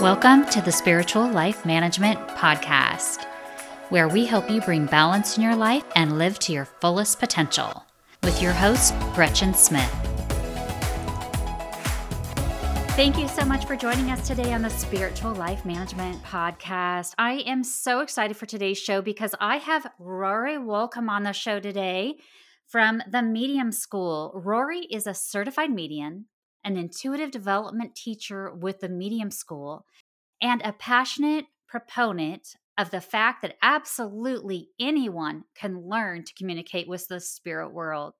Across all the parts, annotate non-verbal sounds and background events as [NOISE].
Welcome to the Spiritual Life Management Podcast, where we help you bring balance in your life and live to your fullest potential. With your host, Gretchen Smith. Thank you so much for joining us today on the Spiritual Life Management Podcast. I am so excited for today's show because I have Rory Walkom on the show today from the Medium School. Rory is a certified medium, an intuitive development teacher with the Medium School, and a passionate proponent of the fact that absolutely anyone can learn to communicate with the spirit world.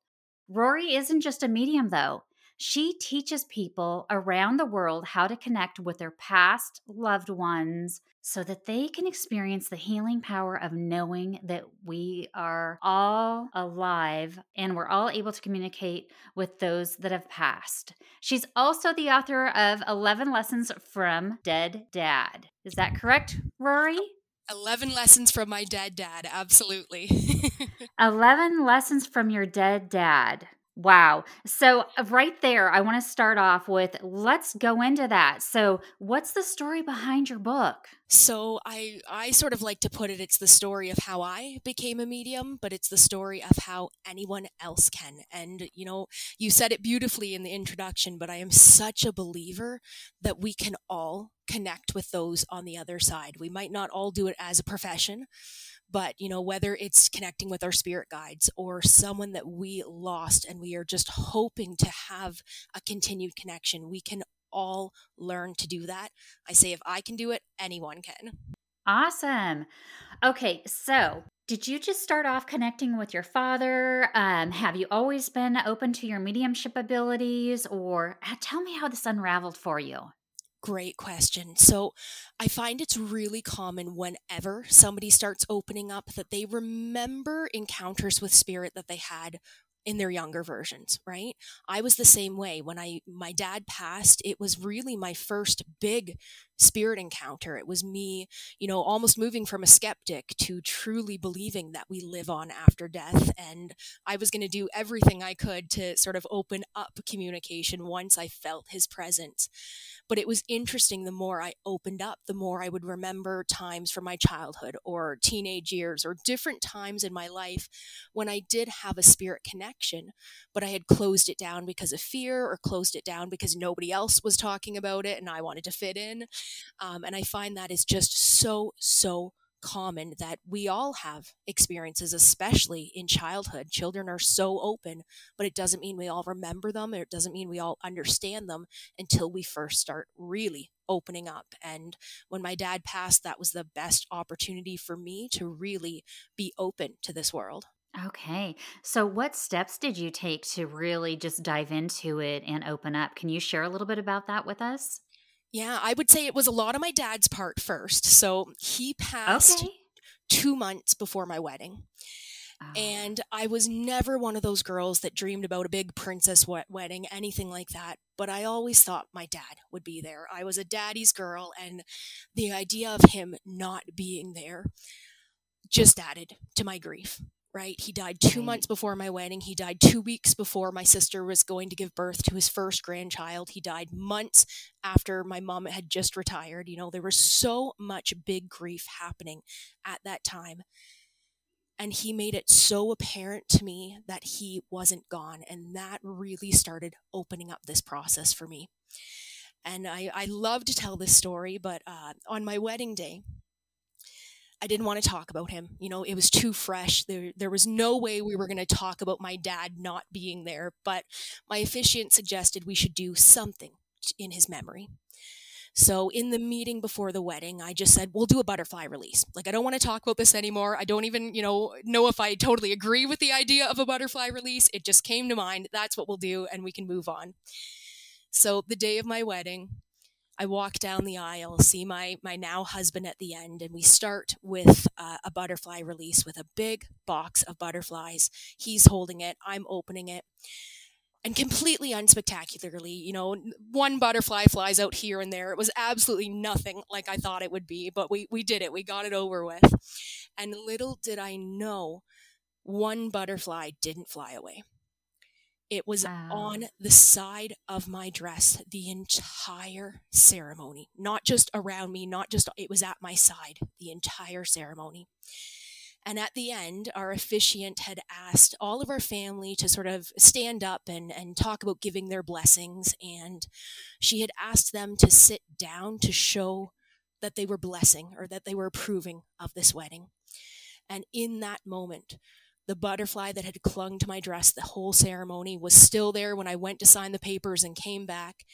Rory isn't just a medium, though. She teaches people around the world how to connect with their past loved ones so that they can experience the healing power of knowing that we are all alive and we're all able to communicate with those that have passed. She's also the author of 11 Lessons from Dead Dad. Is that correct, Rory? 11 lessons from my dead dad, absolutely. [LAUGHS] 11 lessons from your dead dad. Wow. So, uh, right there, I want to start off with let's go into that. So, what's the story behind your book? So, I I sort of like to put it it's the story of how I became a medium, but it's the story of how anyone else can. And, you know, you said it beautifully in the introduction, but I am such a believer that we can all connect with those on the other side. We might not all do it as a profession, but you know whether it's connecting with our spirit guides or someone that we lost and we are just hoping to have a continued connection we can all learn to do that i say if i can do it anyone can awesome okay so did you just start off connecting with your father? Um, have you always been open to your mediumship abilities, or uh, tell me how this unraveled for you? Great question. So, I find it's really common whenever somebody starts opening up that they remember encounters with spirit that they had in their younger versions, right? I was the same way when I my dad passed, it was really my first big spirit encounter. It was me, you know, almost moving from a skeptic to truly believing that we live on after death and I was going to do everything I could to sort of open up communication once I felt his presence. But it was interesting the more I opened up, the more I would remember times from my childhood or teenage years or different times in my life when I did have a spirit connection, but I had closed it down because of fear or closed it down because nobody else was talking about it and I wanted to fit in. Um, and I find that is just so, so common that we all have experiences, especially in childhood. Children are so open, but it doesn't mean we all remember them, or it doesn't mean we all understand them until we first start really opening up. And when my dad passed, that was the best opportunity for me to really be open to this world. Okay. So, what steps did you take to really just dive into it and open up? Can you share a little bit about that with us? Yeah, I would say it was a lot of my dad's part first. So he passed okay. two months before my wedding. Oh. And I was never one of those girls that dreamed about a big princess wedding, anything like that. But I always thought my dad would be there. I was a daddy's girl, and the idea of him not being there just added to my grief right? He died two months before my wedding. He died two weeks before my sister was going to give birth to his first grandchild. He died months after my mom had just retired. You know, there was so much big grief happening at that time. And he made it so apparent to me that he wasn't gone. And that really started opening up this process for me. And I, I love to tell this story, but uh, on my wedding day, I didn't want to talk about him. You know, it was too fresh. There, there was no way we were going to talk about my dad not being there. But my officiant suggested we should do something in his memory. So in the meeting before the wedding, I just said, we'll do a butterfly release. Like, I don't want to talk about this anymore. I don't even, you know, know if I totally agree with the idea of a butterfly release. It just came to mind. That's what we'll do, and we can move on. So the day of my wedding, I walk down the aisle, see my my now husband at the end, and we start with uh, a butterfly release with a big box of butterflies. He's holding it, I'm opening it, and completely unspectacularly, you know, one butterfly flies out here and there. It was absolutely nothing like I thought it would be, but we we did it. We got it over with, and little did I know, one butterfly didn't fly away It was oh. on the side of my dress the entire ceremony, not just around me, not just, it was at my side the entire ceremony. And at the end, our officiant had asked all of our family to sort of stand up and, and talk about giving their blessings. And she had asked them to sit down to show that they were blessing or that they were approving of this wedding. And in that moment, the butterfly that had clung to my dress the whole ceremony was still there when I went to sign the papers and came back.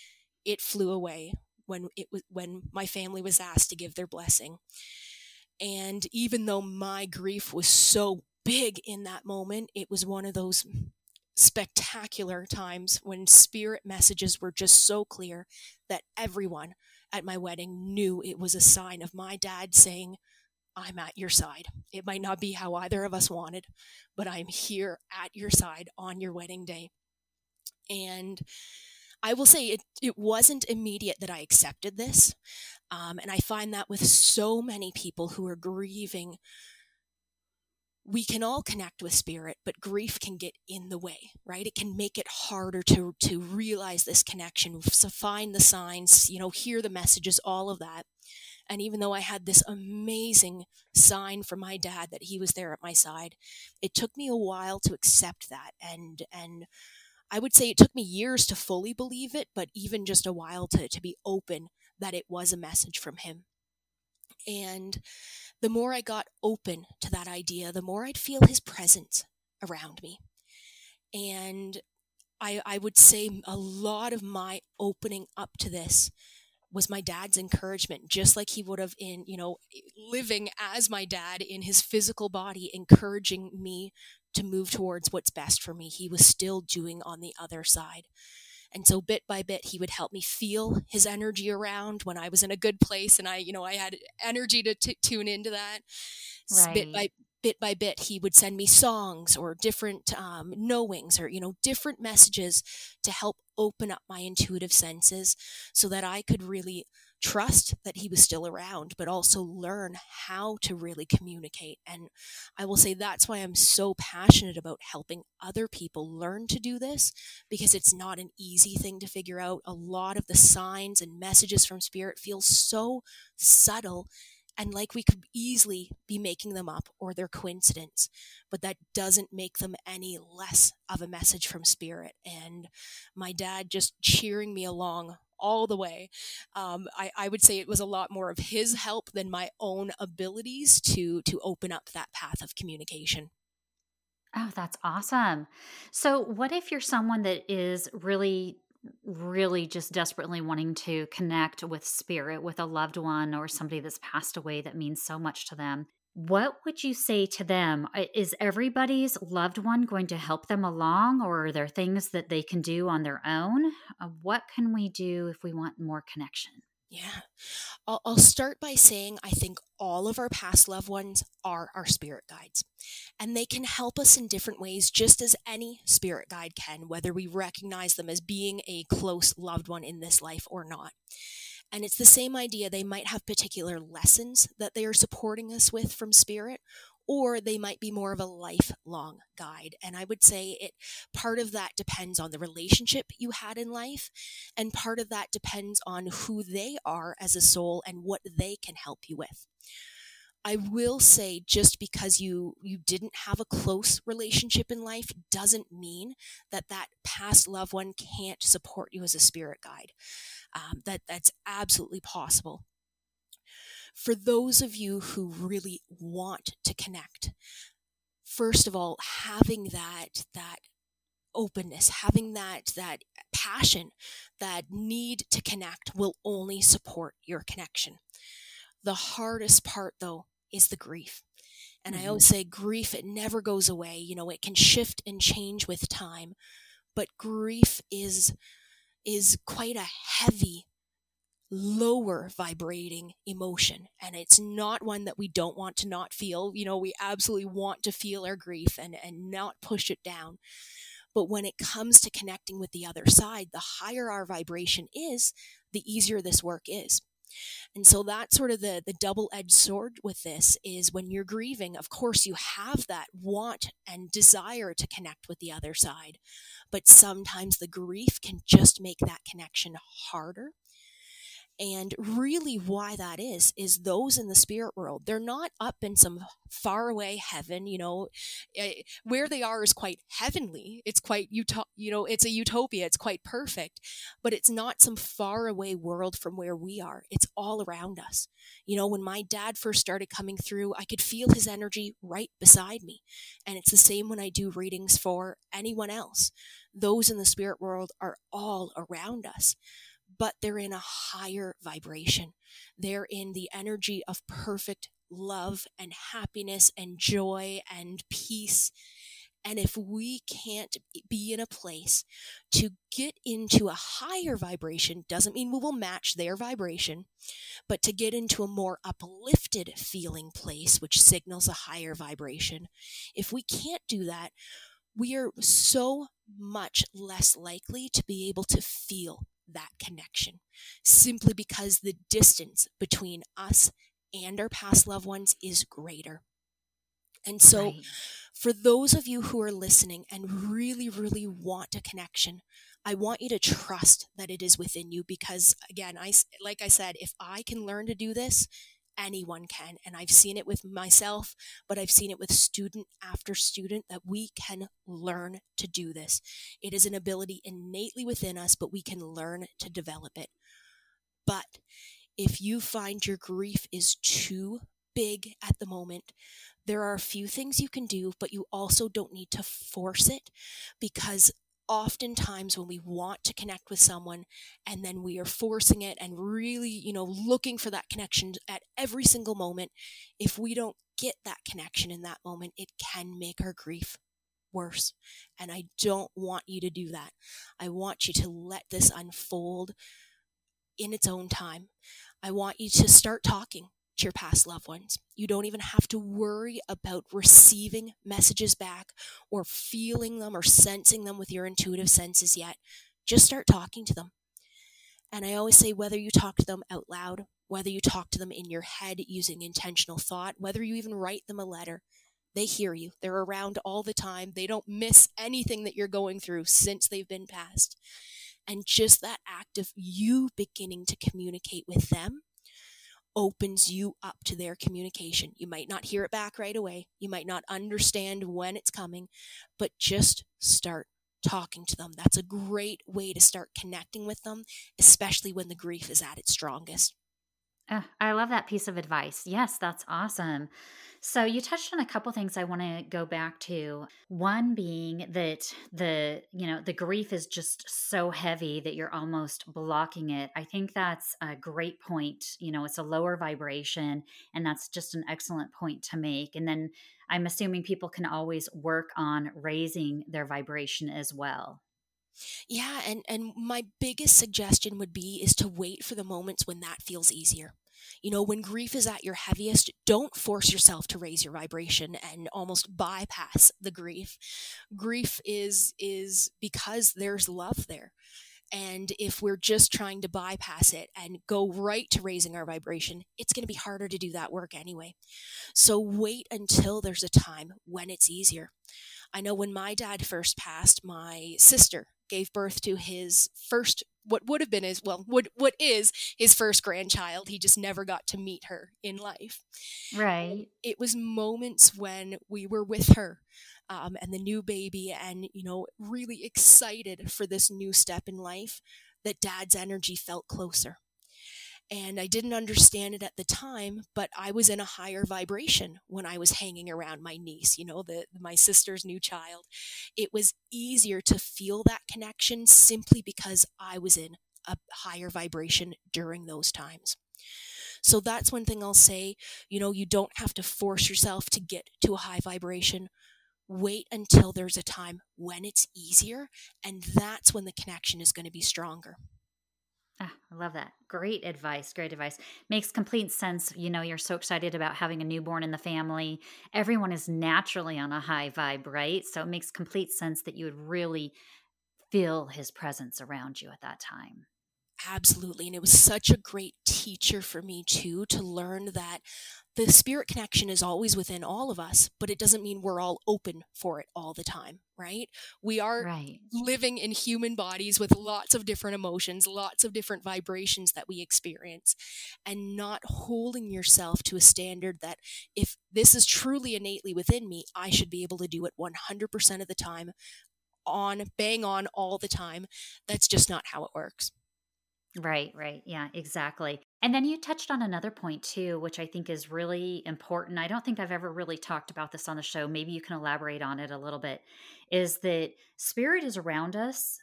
It flew away when it was when my family was asked to give their blessing. And even though my grief was so big in that moment, it was one of those spectacular times when spirit messages were just so clear that everyone at my wedding knew it was a sign of my dad saying, I'm at your side. It might not be how either of us wanted, but I'm here at your side on your wedding day. And I will say it, it wasn't immediate that I accepted this. Um, and I find that with so many people who are grieving, we can all connect with spirit, but grief can get in the way, right? It can make it harder to, to realize this connection, to find the signs, you know, hear the messages, all of that. And even though I had this amazing sign from my dad that he was there at my side, it took me a while to accept that. And, and I would say it took me years to fully believe it, but even just a while to, to be open that it was a message from him. And the more I got open to that idea, the more I'd feel his presence around me. And I, I would say a lot of my opening up to this was my dad's encouragement just like he would have in you know living as my dad in his physical body encouraging me to move towards what's best for me. He was still doing on the other side. And so bit by bit he would help me feel his energy around when i was in a good place and i you know i had energy to t- tune into that. Right. bit by bit by bit he would send me songs or different um, knowings or you know different messages to help open up my intuitive senses so that i could really trust that he was still around but also learn how to really communicate. And i will say that's why i'm so passionate about helping other people learn to do this because it's not an easy thing to figure out. A lot of the signs and messages from spirit feel so subtle and like we could easily be making them up or they're coincidence but that doesn't make them any less of a message from spirit and my dad just cheering me along all the way um, I, I would say it was a lot more of his help than my own abilities to to open up that path of communication Oh, that's awesome. So, what if you're someone that is really really just desperately wanting to connect with spirit with a loved one or somebody that's passed away that means so much to them. What would you say to them? Is everybody's loved one going to help them along or are there things that they can do on their own? Uh, what can we do if we want more connection yeah. I'll, I'll start by saying I think all of our past loved ones are our spirit guides. And they can help us in different ways, just as any spirit guide can, whether we recognize them as being a close loved one in this life or not. And it's the same idea. They might have particular lessons that they are supporting us with from spirit, or they might be more of a lifelong guide. And I would say it part of that depends on the relationship you had in life, and part of that depends on who they are as a soul and what they can help you with. I will say just because you you didn't have a close relationship in life doesn't mean that that past loved one can't support you as a spirit guide. Um, that that's absolutely possible for those of you who really want to connect, first of all, having that, that openness, having that, that passion, that need to connect will only support your connection. The hardest part though is the grief. And mm-hmm. I always say grief, it never goes away. You know, it can shift and change with time, but grief is, is quite a heavy lower vibrating emotion and it's not one that we don't want to not feel. You know we absolutely want to feel our grief and and not push it down. But when it comes to connecting with the other side the higher our vibration is the easier this work is. And so that's sort of the the double-edged sword with this is when you're grieving, of course you have that want and desire to connect with the other side. But sometimes the grief can just make that connection harder and really, why that is, is those in the spirit world, they're not up in some faraway heaven, you know, eh, where they are is quite heavenly. It's quite, uto- you know, it's a utopia. It's quite perfect, but it's not some faraway world from where we are. It's all around us. You know, when my dad first started coming through, I could feel his energy right beside me. And it's the same when I do readings for anyone else. Those in the spirit world are all around us but they're in a higher vibration. They're in the energy of perfect love and happiness and joy and peace. And if we can't be in a place to get into a higher vibration, doesn't mean we will match their vibration, but to get into a more uplifted feeling place, which signals a higher vibration. If we can't do that, we are so much less likely to be able to feel that connection simply because the distance between us and our past loved ones is greater. And so, right. for those of you who are listening and really, really want a connection, I want you to trust that it is within you because, again, I like I said, if I can learn to do this, anyone can. And I've seen it with myself, but I've seen it with student after student that we can learn to do this. It is an ability innately within us, but we can learn to develop it. But if you find your grief is too big at the moment, there are a few things you can do, but you also don't need to force it because oftentimes when we want to connect with someone and then we are forcing it and really, you know, looking for that connection at every single moment, if we don't get that connection in that moment, it can make our grief worse. And I don't want you to do that. I want you to let this unfold in its own time. I want you to start talking to your past loved ones. You don't even have to worry about receiving messages back or feeling them or sensing them with your intuitive senses yet. Just start talking to them. And I always say whether you talk to them out loud, whether you talk to them in your head using intentional thought, whether you even write them a letter, they hear you. They're around all the time. They don't miss anything that you're going through since they've been passed. And just that act of you beginning to communicate with them opens you up to their communication. You might not hear it back right away. You might not understand when it's coming, but just start talking to them. That's a great way to start connecting with them, especially when the grief is at its strongest. Uh, I love that piece of advice. Yes, that's awesome. So you touched on a couple things I want to go back to. One being that the, you know, the grief is just so heavy that you're almost blocking it. I think that's a great point. You know, it's a lower vibration and that's just an excellent point to make. And then I'm assuming people can always work on raising their vibration as well. Yeah, and and my biggest suggestion would be is to wait for the moments when that feels easier. You know, when grief is at your heaviest, don't force yourself to raise your vibration and almost bypass the grief. Grief is is because there's love there. And if we're just trying to bypass it and go right to raising our vibration, it's going to be harder to do that work anyway. So wait until there's a time when it's easier. I know when my dad first passed, my sister gave birth to his first what would have been his well what what is his first grandchild. He just never got to meet her in life. Right. it was moments when we were with her um, and the new baby and you know really excited for this new step in life that dad's energy felt closer and I didn't understand it at the time, but I was in a higher vibration when I was hanging around my niece, you know, the my sister's new child. It was easier to feel that connection simply because I was in a higher vibration during those times. So that's one thing I'll say, you know, you don't have to force yourself to get to a high vibration. Wait until there's a time when it's easier, and that's when the connection is going to be stronger. Ah, I love that. Great advice. Great advice. Makes complete sense. You know, you're so excited about having a newborn in the family. Everyone is naturally on a high vibe, right? So it makes complete sense that you would really feel his presence around you at that time. Absolutely. And it was such a great teacher for me, too, to learn that the spirit connection is always within all of us, but it doesn't mean we're all open for it all the time, right? We are right. living in human bodies with lots of different emotions, lots of different vibrations that we experience, and not holding yourself to a standard that if this is truly innately within me, I should be able to do it 100% of the time, on, bang on all the time. That's just not how it works. Right, right. Yeah, exactly. And then you touched on another point too, which I think is really important. I don't think I've ever really talked about this on the show. Maybe you can elaborate on it a little bit. Is that spirit is around us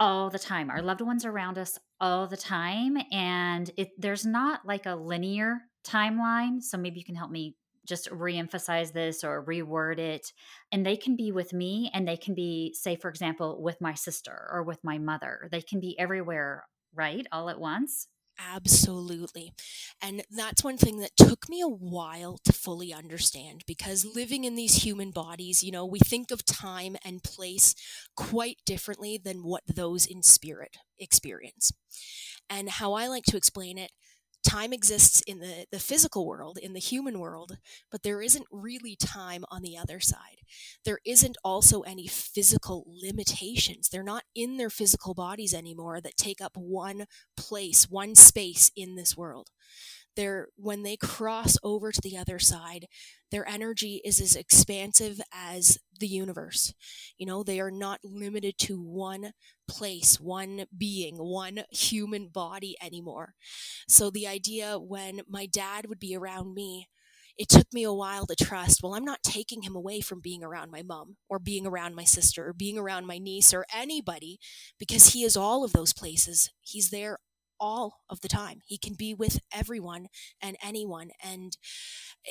all the time. Our loved ones are around us all the time. And it, there's not like a linear timeline. So maybe you can help me just reemphasize this or reword it. And they can be with me and they can be, say, for example, with my sister or with my mother. They can be everywhere right? All at once? Absolutely. And that's one thing that took me a while to fully understand because living in these human bodies, you know, we think of time and place quite differently than what those in spirit experience. And how I like to explain it time exists in the, the physical world, in the human world, but there isn't really time on the other side. There isn't also any physical limitations. They're not in their physical bodies anymore that take up one place, one space in this world they're when they cross over to the other side their energy is as expansive as the universe. You know they are not limited to one place one being one human body anymore. So the idea when my dad would be around me it took me a while to trust well i'm not taking him away from being around my mom or being around my sister or being around my niece or anybody because he is all of those places. He's there all of the time. He can be with everyone and anyone. And eh,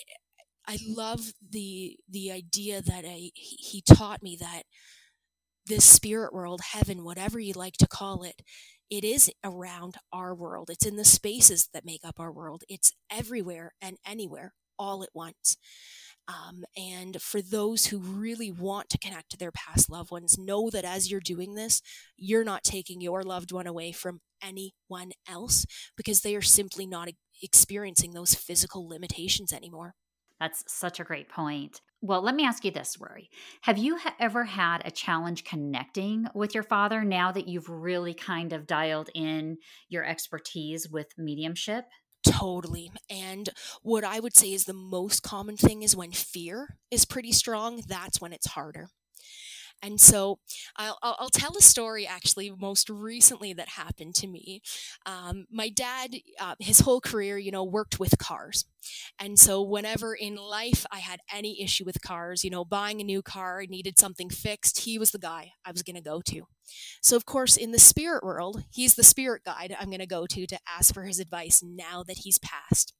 I love the the idea that I, he taught me that this spirit world, heaven, whatever you like to call it, it is around our world. It's in the spaces that make up our world. It's everywhere and anywhere all at once. Um, and for those who really want to connect to their past loved ones, know that as you're doing this, you're not taking your loved one away from anyone else because they are simply not experiencing those physical limitations anymore. That's such a great point. Well, let me ask you this, Rory. Have you ha- ever had a challenge connecting with your father now that you've really kind of dialed in your expertise with mediumship? Totally. And what I would say is the most common thing is when fear is pretty strong, that's when it's harder. And so I'll, I'll, tell a story actually most recently that happened to me. Um, my dad, uh, his whole career, you know, worked with cars. And so whenever in life I had any issue with cars, you know, buying a new car, needed something fixed, he was the guy I was going to go to. So, of course, in the spirit world, he's the spirit guide I'm going to go to to ask for his advice now that he's passed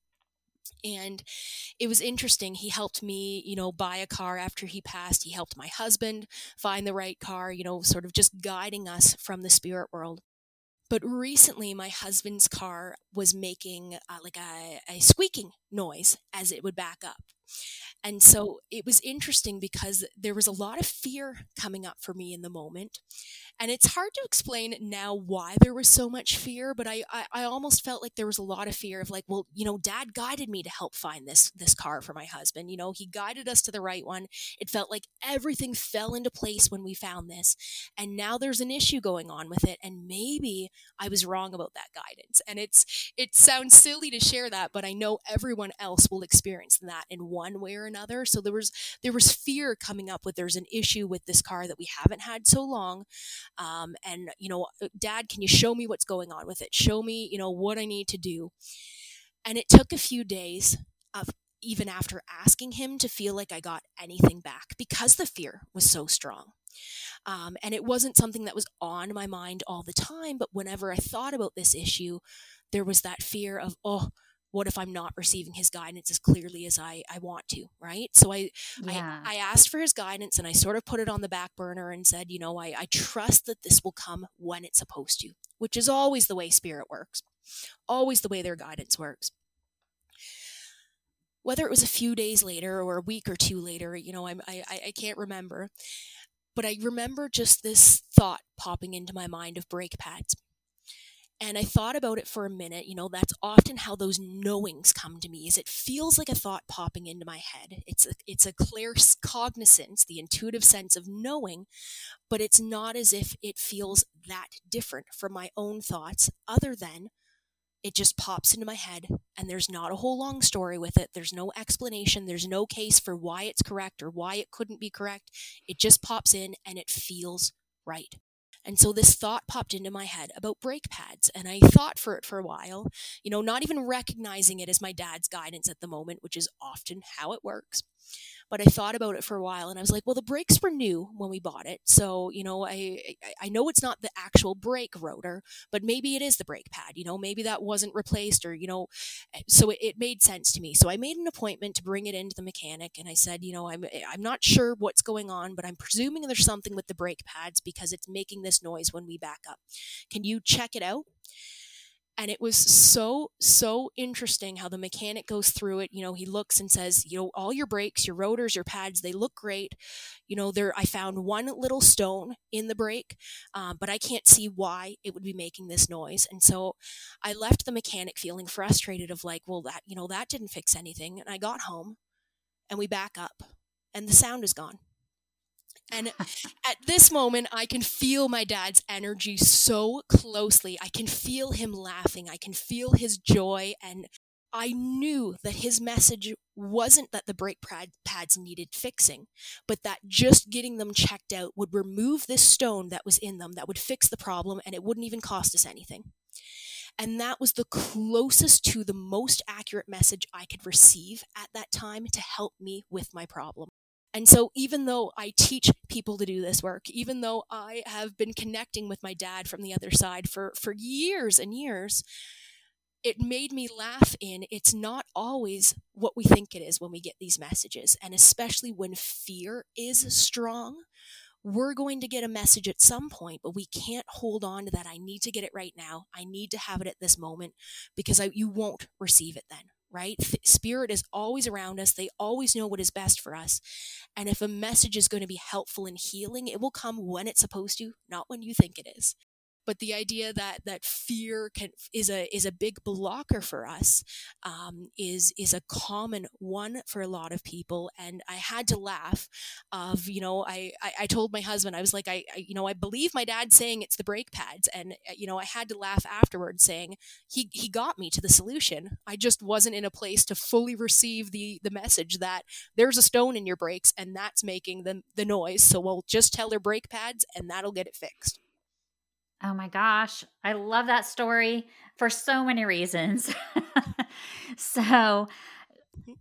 and it was interesting he helped me you know buy a car after he passed he helped my husband find the right car you know sort of just guiding us from the spirit world but recently my husband's car was making uh, like a, a squeaking noise as it would back up and so it was interesting because there was a lot of fear coming up for me in the moment. And it's hard to explain now why there was so much fear, but I, I, I, almost felt like there was a lot of fear of like, well, you know, dad guided me to help find this this car for my husband. You know, he guided us to the right one. It felt like everything fell into place when we found this. And now there's an issue going on with it. And maybe I was wrong about that guidance. And it's it sounds silly to share that, but I know everyone else will experience that in one way or another. So there was there was fear coming up with there's an issue with this car that we haven't had so long, um, and you know, uh, Dad, can you show me what's going on with it? Show me, you know, what I need to do. And it took a few days of even after asking him to feel like I got anything back because the fear was so strong. Um, and it wasn't something that was on my mind all the time, but whenever I thought about this issue, there was that fear of, oh, what if I'm not receiving his guidance as clearly as I, I want to, right? So I, yeah. I, I asked for his guidance and I sort of put it on the back burner and said, you know, I, I trust that this will come when it's supposed to, which is always the way spirit works, always the way their guidance works. Whether it was a few days later or a week or two later, you know, I'm, I, I can't remember, but I remember just this thought popping into my mind of brake pads And I thought about it for a minute. You know, that's often how those knowings come to me. Is it feels like a thought popping into my head. It's a it's a clear cognizance, the intuitive sense of knowing, but it's not as if it feels that different from my own thoughts, other than it just pops into my head and there's not a whole long story with it. There's no explanation. There's no case for why it's correct or why it couldn't be correct. It just pops in and it feels right. And so this thought popped into my head about brake pads. And I thought for it for a while, you know, not even recognizing it as my dad's guidance at the moment, which is often how it works but I thought about it for a while and I was like, well, the brakes were new when we bought it. So, you know, I, I know it's not the actual brake rotor, but maybe it is the brake pad, you know, maybe that wasn't replaced or, you know, eh, so it, it made sense to me. So I made an appointment to bring it into the mechanic and I said, you know, I'm, eh, I'm not sure what's going on, but I'm presuming there's something with the brake pads because it's making this noise when we back up. Can you check it out? And it was so so interesting how the mechanic goes through it. You know he looks and says you know all your brakes your rotors your pads they look great. You know there i found one little stone in the brake um, but i can't see why it would be making this noise. And so i left the mechanic feeling frustrated of like well that you know that didn't fix anything. And i got home and we back up and the sound is gone and at this moment, I can feel my dad's energy so closely. I can feel him laughing. I can feel his joy. And I knew that his message wasn't that the brake pads needed fixing, but that just getting them checked out would remove this stone that was in them, that would fix the problem, and it wouldn't even cost us anything. And that was the closest to the most accurate message I could receive at that time to help me with my problem. And so, even though I teach people to do this work, even though I have been connecting with my dad from the other side for, for years and years, it made me laugh in it's not always what we think it is when we get these messages. And especially when fear is strong, we're going to get a message at some point, but we can't hold on to that. I need to get it right now. I need to have it at this moment because I, you won't receive it then right? Spirit is always around us. They always know what is best for us. And if a message is going to be helpful and healing, it will come when it's supposed to, not when you think it is but the idea that that fear can is a is a big blocker for us um, is is a common one for a lot of people and i had to laugh of you know I, I i, told my husband i was like I, I you know i believe my dad saying it's the brake pads and uh, you know i had to laugh afterwards saying he he got me to the solution. I just wasn't in a place to fully receive the the message that there's a stone in your brakes and that's making the the noise. So we'll just tell her brake pads and that'll get it fixed Oh my gosh, I love that story for so many reasons. [LAUGHS] so,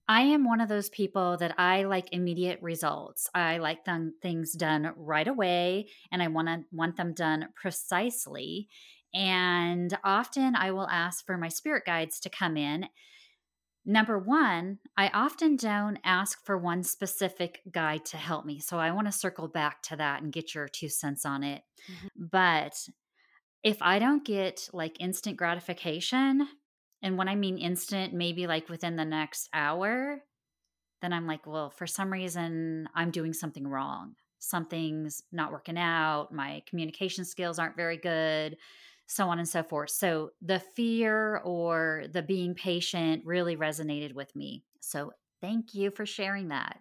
I am one of those people that I like immediate results. I like things done right away and I want to want them done precisely. And often I will ask for my spirit guides to come in. Number one, I often don't ask for one specific guide to help me. So I want to circle back to that and get your two cents on it. Mm-hmm. But if I don't get like instant gratification, and when I mean instant, maybe like within the next hour, then I'm like, well, for some reason, I'm doing something wrong. Something's not working out. My communication skills aren't very good, so on and so forth. So the fear or the being patient really resonated with me. So thank you for sharing that.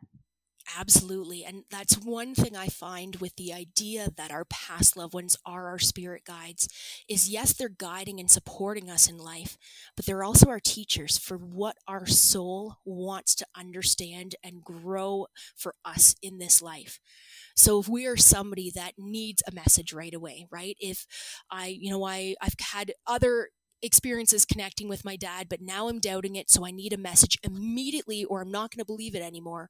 Absolutely. And that's one thing I find with the idea that our past loved ones are our spirit guides is yes, they're guiding and supporting us in life, but they're also our teachers for what our soul wants to understand and grow for us in this life. So if we are somebody that needs a message right away, right? If I, you know, I I've had other experiences connecting with my dad, but now I'm doubting it, so I need a message immediately or I'm not going to believe it anymore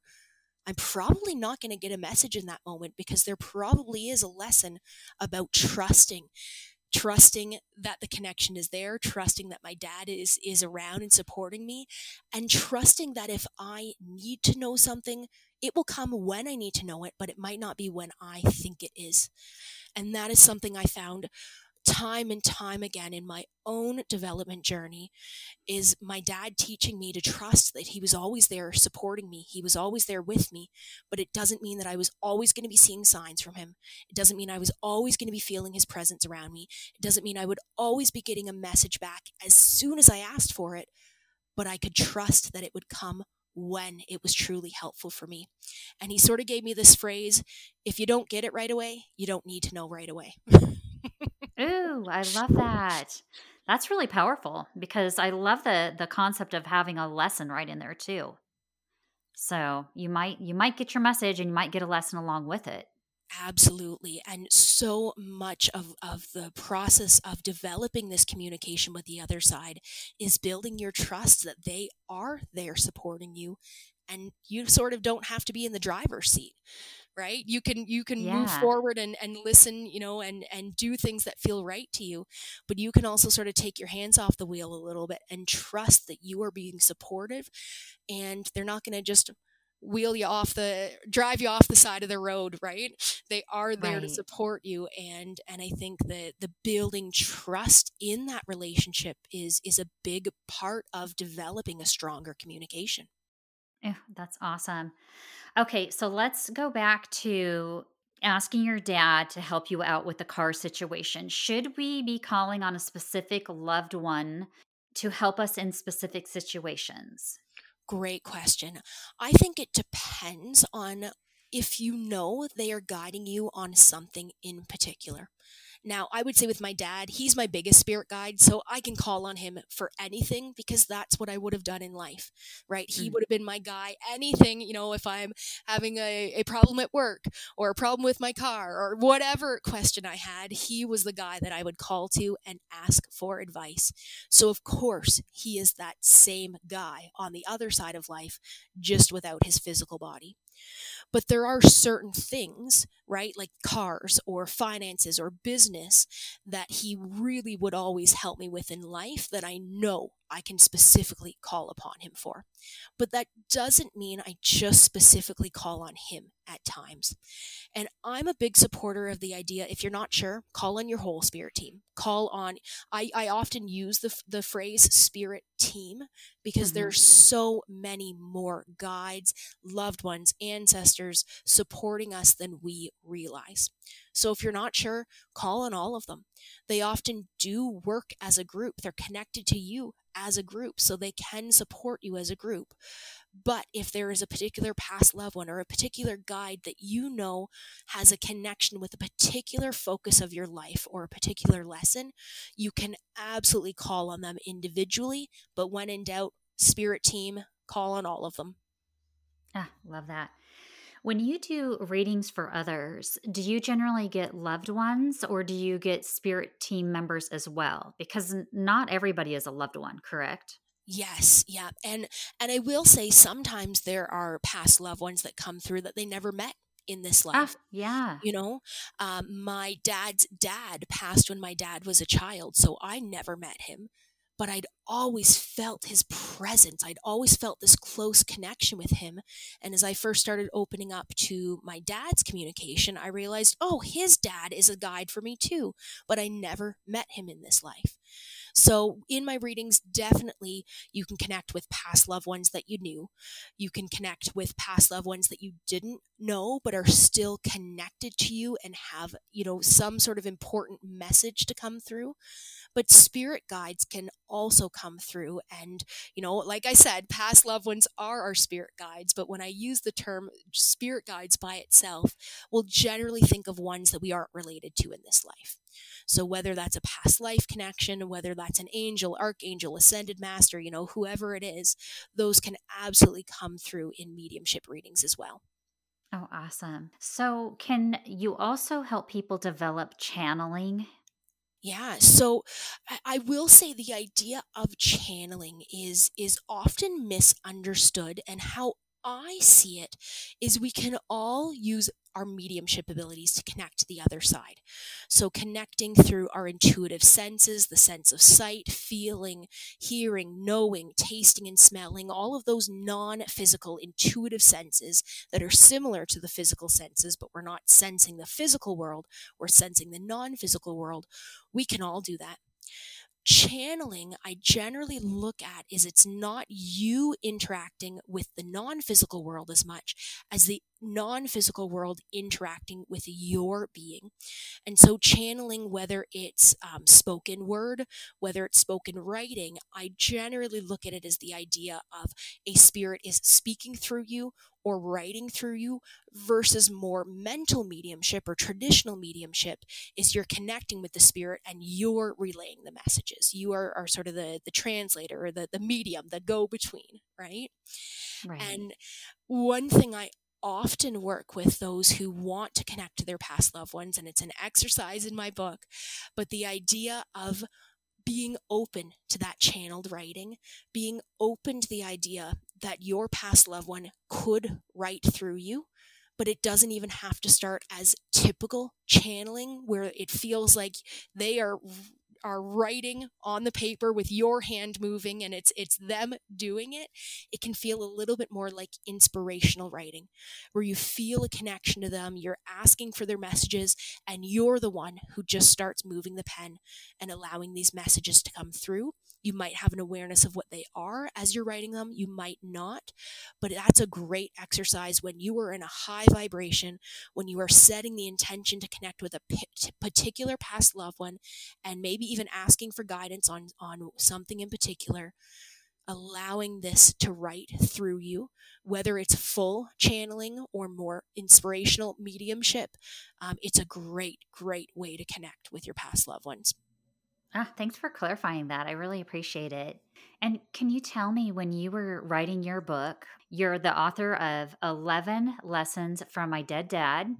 I'm probably not going to get a message in that moment because there probably is a lesson about trusting trusting that the connection is there trusting that my dad is is around and supporting me and trusting that if i need to know something it will come when i need to know it but it might not be when i think it is. And that is something i found time and time again in my own development journey is my dad teaching me to trust that he was always there supporting me. He was always there with me, but it doesn't mean that I was always going to be seeing signs from him. It doesn't mean I was always going to be feeling his presence around me. It doesn't mean I would always be getting a message back as soon as I asked for it, but I could trust that it would come when it was truly helpful for me. And he sort of gave me this phrase if you don't get it right away, you don't need to know right away. [LAUGHS] Ooh, I love that. That's really powerful because I love the the concept of having a lesson right in there too. So, you might you might get your message and you might get a lesson along with it. Absolutely. And so much of, of the process of developing this communication with the other side is building your trust that they are there supporting you and you sort of don't have to be in the driver's seat right you can you can yeah. move forward and and listen you know and and do things that feel right to you but you can also sort of take your hands off the wheel a little bit and trust that you are being supportive and they're not going to just wheel you off the drive you off the side of the road right they are there right. to support you and and i think that the building trust in that relationship is is a big part of developing a stronger communication yeah that's awesome okay so let's go back to asking your dad to help you out with the car situation should we be calling on a specific loved one to help us in specific situations great question. I think it depends on if you know they are guiding you on something in particular. Now, I would say with my dad, he's my biggest spirit guide, so I can call on him for anything because that's what I would have done in life, right? He mm. would have been my guy. Anything, you know, if I'm having a, a problem at work or a problem with my car or whatever question I had, he was the guy that I would call to and ask for advice. So, of course, he is that same guy on the other side of life, just without his physical body. But there are certain things, right, like cars or finances or business that he really would always help me with in life that I know I can specifically call upon him for. But that doesn't mean I just specifically call on him at times. And I'm a big supporter of the idea if you're not sure, call on your whole spirit team. Call on, I, I often use the, the phrase spirit team because mm-hmm. there's so many more guides, loved ones, ancestors supporting us than we realize. So if you're not sure, call on all of them. They often do work as a group. They're connected to you as a group, so they can support you as a group. But if there is a particular past loved one or a particular guide that you know has a connection with a particular focus of your life or a particular lesson, you can absolutely call on them individually. But when in doubt, spirit team, call on all of them. Ah, love that. When you do readings for others, do you generally get loved ones or do you get spirit team members as well? Because not everybody is a loved one, correct? Yes, yeah. And and I will say sometimes there are past loved ones that come through that they never met in this ah, life. Ah, yeah. You know, um, my dad's dad passed when my dad was a child, so I never met him but I'd always felt his presence. I'd always felt this close connection with him. And as I first started opening up to my dad's communication, I realized, oh, his dad is a guide for me too, but I never met him in this life. So, in my readings, definitely you can connect with past loved ones that you knew. You can connect with past loved ones that you didn't know, but are still connected to you and have, you know, some sort of important message to come through. But spirit guides can also come through. And, you know, like I said, past loved ones are our spirit guides. But when I use the term spirit guides by itself, we'll generally think of ones that we aren't related to in this life. So whether that's a past life connection, whether that's an angel, archangel, ascended master, you know, whoever it is, those can absolutely come through in mediumship readings as well. Oh, awesome. So, can you also help people develop channeling yeah, so I will say the idea of channeling is is often misunderstood and how I see it is we can all use our mediumship abilities to connect to the other side. So, connecting through our intuitive senses, the sense of sight, feeling, hearing, knowing, tasting, and smelling, all of those non physical intuitive senses that are similar to the physical senses, but we're not sensing the physical world, we're sensing the non physical world. We can all do that channeling I generally look at is it's not you interacting with the non physical world as much as the non physical world interacting with your being. And so, channeling, whether it's um, spoken word, whether it's spoken writing, I generally look at it as the idea of a spirit is speaking through you or writing through you versus more mental mediumship or traditional mediumship is you're connecting with the spirit and you're relaying the messages. You are, are sort of the, the translator or the, the medium, the go between, right? right? And one thing I often work with those who want to connect to their past loved ones, and it's an exercise in my book, but the idea of being open to that channeled writing, being open to the idea that your past loved one could write through you, but it doesn't even have to start as typical channeling where it feels like they are are writing on the paper with your hand moving and it's it's them doing it it can feel a little bit more like inspirational writing where you feel a connection to them you're asking for their messages and you're the one who just starts moving the pen and allowing these messages to come through you might have an awareness of what they are as you're writing them you might not but that's a great exercise when you are in a high vibration when you are setting the intention to connect with a particular past loved one and maybe even asking for guidance on on something in particular allowing this to write through you whether it's full channeling or more inspirational mediumship um, it's a great great way to connect with your past loved ones Ah, thanks for clarifying that. I really appreciate it. And can you tell me when you were writing your book, you're the author of 11 Lessons from My Dead Dad.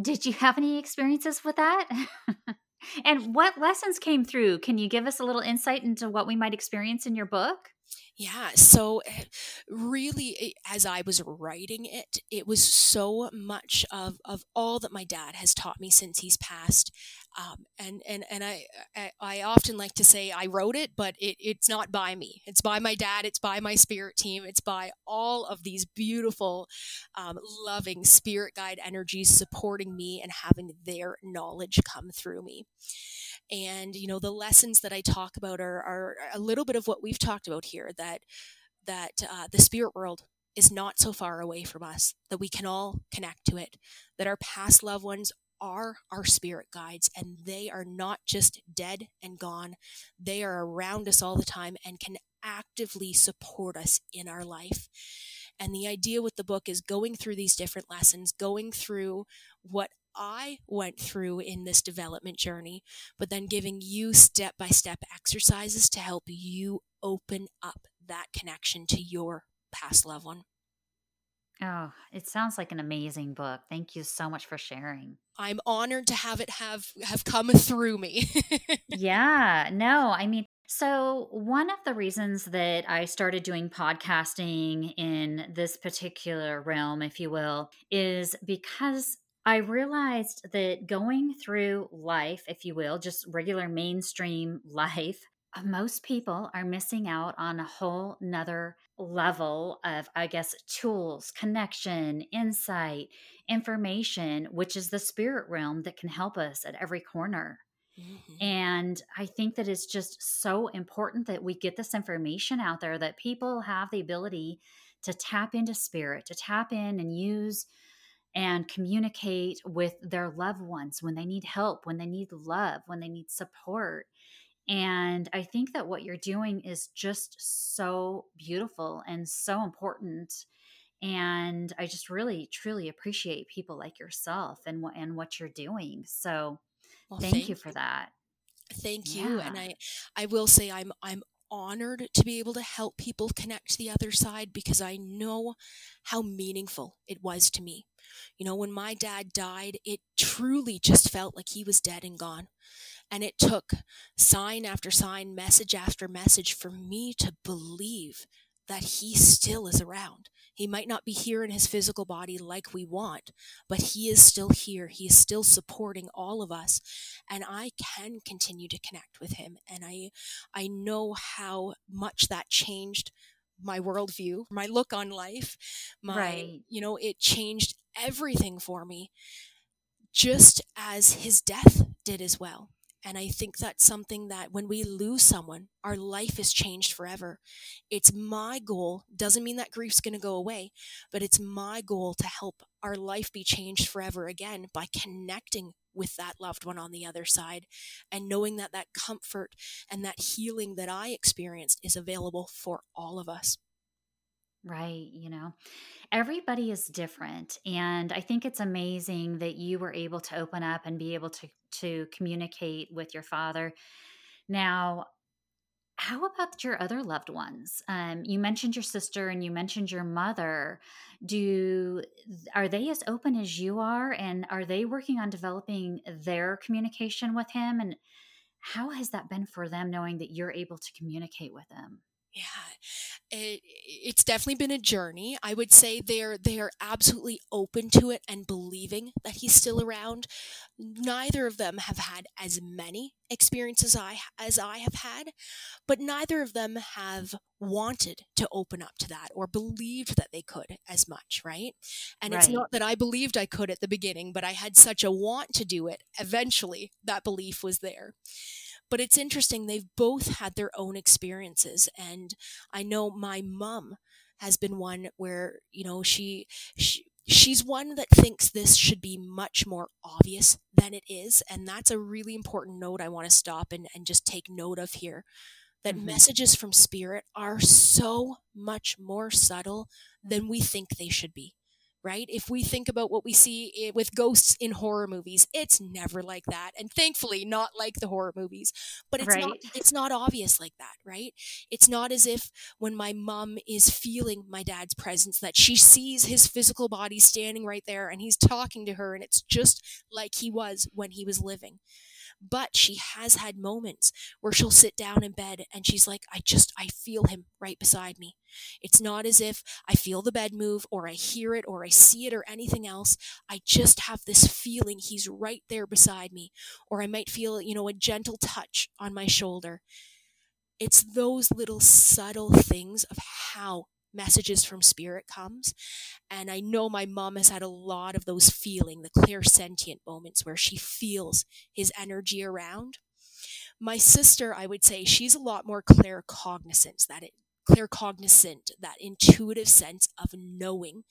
Did you have any experiences with that? [LAUGHS] And what lessons came through? Can you give us a little insight into what we might experience in your book? Yeah. So, eh, really, eh, as I was writing it, it was so much of, of all that my dad has taught me since he's passed. Um, and and, and I, I, I often like to say I wrote it, but it, it's not by me. It's by my dad. It's by my spirit team. It's by all of these beautiful, um, loving spirit guide energies supporting me and having their knowledge come through me. And, you know, the lessons that I talk about are, are a little bit of what we've talked about here that, that uh, the spirit world is not so far away from us, that we can all connect to it, that our past loved ones are our spirit guides and they are not just dead and gone. They are around us all the time and can actively support us in our life. And the idea with the book is going through these different lessons, going through what I went through in this development journey, but then giving you step by step exercises to help you open up that connection to your past loved one. Oh, it sounds like an amazing book. Thank you so much for sharing. I'm honored to have it have have come through me. [LAUGHS] yeah, no, I mean so, one of the reasons that I started doing podcasting in this particular realm, if you will, is because I realized that going through life, if you will, just regular mainstream [LAUGHS] life, most people are missing out on a whole nother level of, I guess, tools, connection, insight, information, which is the spirit realm that can help us at every corner. Mm-hmm. And I think that it's just so important that we get this information out there that people have the ability to tap into spirit, to tap in and use and communicate with their loved ones when they need help, when they need love, when they need support. And I think that what you're doing is just so beautiful and so important. And I just really, truly appreciate people like yourself and what and what you're doing. So well, thank, thank, you for that. Thank you. And I I will say I'm I'm honored to be able to help people connect to the other side because I know how meaningful it was to me. You know, when my dad died, it truly just felt like he was dead and gone. And it took sign after sign, message after message for me to believe that he still is around. He might not be here in his physical body like we want, but he is still here. He is still supporting all of us. And I can continue to connect with him. And I, I know how much that changed my worldview, my look on life, my, right. you know, it changed everything for me, just as his death did as well. And I think that's something that when we lose someone, our life is changed forever. It's my goal, doesn't mean that grief's going to go away, but it's my goal to help our life be changed forever again by connecting with that loved one on the other side and knowing that that comfort and that healing that I experienced is available for all of us. Right. You know, everybody is different. And I think it's amazing that you were able to open up and be able to, to communicate with your father. Now, how about your other loved ones? Um, you mentioned your sister and you mentioned your mother. Do are they as open as you are, and are they working on developing their communication with him? And how has that been for them, knowing that you're able to communicate with them? Yeah, it, it's definitely been a journey. I would say they're they're absolutely open to it and believing that he's still around. Neither of them have had as many experiences I as I have had, but neither of them have wanted to open up to that or believed that they could as much, right? And right. it's not that I believed I could at the beginning, but I had such a want to do it. Eventually, that belief was there. But it's interesting, they've both had their own experiences. And I know my mom has been one where, you know, she, she she's one that thinks this should be much more obvious than it is. And that's a really important note I want to stop and, and just take note of here. That mm-hmm. messages from spirit are so much more subtle than we think they should be right? If we think about what we see eh, with ghosts in horror movies, it's never like that. And thankfully not like the horror movies, but it's right. not [LAUGHS] it's not obvious like that, right? It's not as if when my mom is feeling my dad's presence that she sees his physical body standing right there and he's talking to her and it's just like he was when he was living but she has had moments where she'll sit down in bed and she's like, I just, I feel him right beside me. It's not as if I feel the bed move or I hear it or I see it or anything else. I just have this feeling he's right there beside me. Or I might feel, you know, a gentle touch on my shoulder. It's those little subtle things of how messages from spirit comes. And I know my mom has had a lot of those feeling, the clairsentient moments where she feels his energy around. My sister, I would say, she's a lot more claircognizant, that it claircognizant, that intuitive sense of knowing.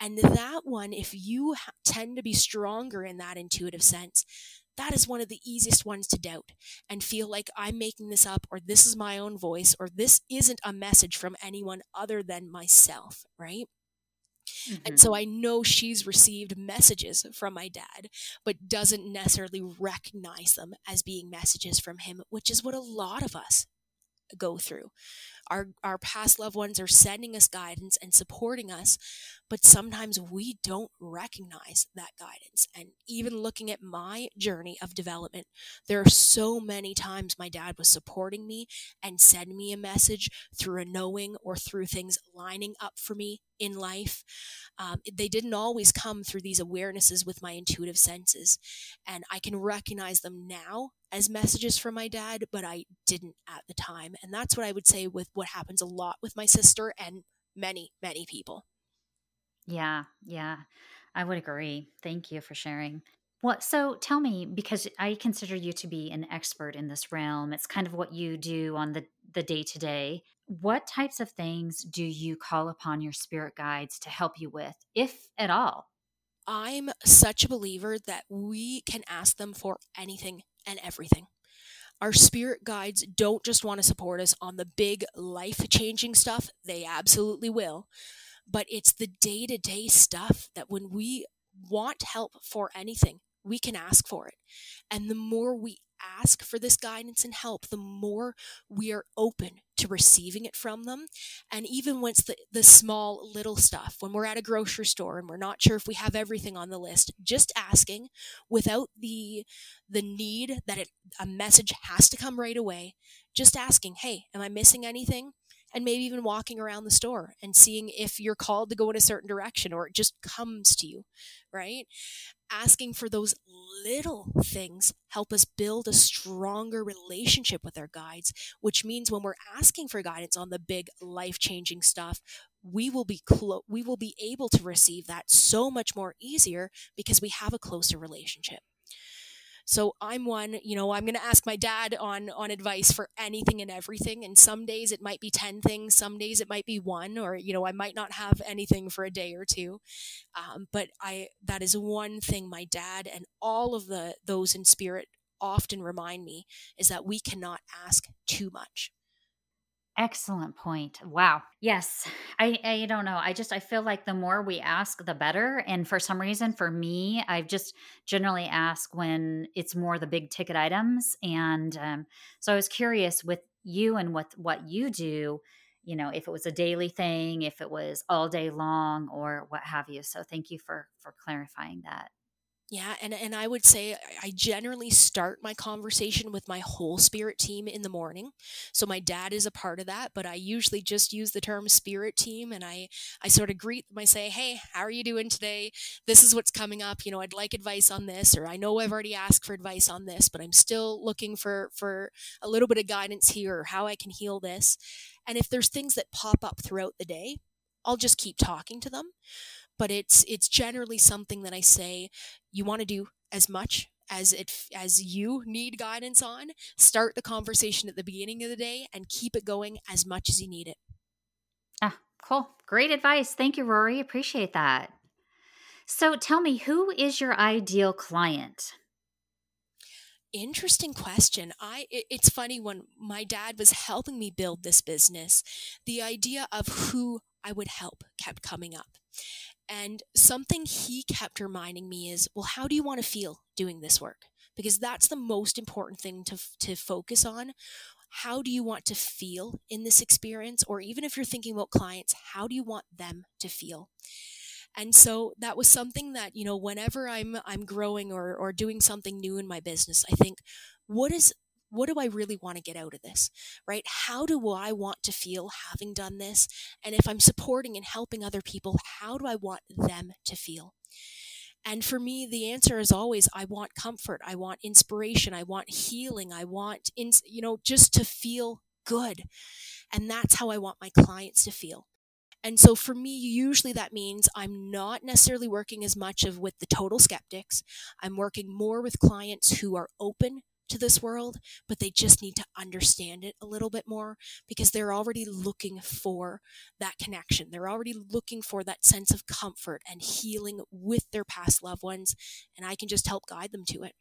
And that one, if you tend to be stronger in that intuitive sense, that is one of the easiest ones to doubt and feel like I'm making this up or this is my own voice or this isn't a message from anyone other than myself, right? Mm-hmm. And so I know she's received messages from my dad, but doesn't necessarily recognize them as being messages from him, which is what a lot of us go through. Our, our past loved ones are sending us guidance and supporting us, but sometimes we don't recognize that guidance. And even looking at my journey of development, there are so many times my dad was supporting me and sending me a message through a knowing or through things lining up for me in life. Um, they didn't always come through these awarenesses with my intuitive senses. And I can recognize them now as messages from my dad, but I didn't at the time. And that's what I would say with what happens a lot with my sister and many, many people. Yeah, yeah, I would agree. Thank you for sharing. What so tell me because I consider you to be an expert in this realm. It's kind of what you do on the the day to day. What types of things do you call upon your spirit guides to help you with, if at all? I'm such a believer that we can ask them for anything and everything. Our spirit guides don't just want to support us on the big life changing stuff, they absolutely will. But it's the day to day stuff that when we want help for anything, we can ask for it. And the more we ask for this guidance and help, the more we are open to receiving it from them. And even when it's the, the small little stuff, when we're at a grocery store and we're not sure if we have everything on the list, just asking without the the need that it, a message has to come right away, just asking, hey, am I missing anything? And maybe even walking around the store and seeing if you're called to go in a certain direction or it just comes to you, right? Asking for those little things help us build a stronger relationship with our guides, which means when we're asking for guidance on the big life-changing stuff, we will be clo- we will be able to receive that so much more easier because we have a closer relationship. So I'm one, you know, I'm going to ask my dad on on advice for anything and everything and some days it might be 10 things, some days it might be one or you know, I might not have anything for a day or two. Um, but I that is one thing my dad and all of the those in spirit often remind me is that we cannot ask too much. Excellent point. Wow. Yes. I, I don't know. I just I feel like the more we ask the better and for some reason for me I've just generally ask when it's more the big ticket items and um, so I was curious with you and with what you do, you know, if it was a daily thing, if it was all day long or what have you. So thank you for for clarifying that. Yeah, and, and I would say I generally start my conversation with my whole spirit team in the morning. So my dad is a part of that, but I usually just use the term spirit team and I, I sort of greet them. I say, hey, how are you doing today? This is what's coming up. You know, I'd like advice on this, or I know I've already asked for advice on this, but I'm still looking for, for a little bit of guidance here or how I can heal this. And if there's things that pop up throughout the day, I'll just keep talking to them but it's it's generally something that I say you want to do as much as it as you need guidance on start the conversation at the beginning of the day and keep it going as much as you need it. Ah cool. Great advice. Thank you rory. Appreciate that. So tell me who is your ideal client? Interesting question. I it, it's funny when my dad was helping me build this business the idea of who i would help kept coming up and something he kept reminding me is, well, how do you want to feel doing this work? Because that's the most important thing to, to focus on. How do you want to feel in this experience? Or even if you're thinking about clients, how do you want them to feel? and so that was something that you know whenever i'm i'm growing or or doing something new in my business i think what is what do I really want to get out of this? Right? How do I want to feel having done this? And if I'm supporting and helping other people, how do I want them to feel? And for me, the answer is always I want comfort, I want inspiration, I want healing, I want, you know, just to feel good. And that's how I want my clients to feel. And so for me, usually that means I'm not necessarily working as much of with the total skeptics. I'm working more with clients who are open to this world, but they just need to understand it a little bit more because they're already looking for that connection. They're already looking for that sense of comfort and healing with their past loved ones, and I can just help guide them to it.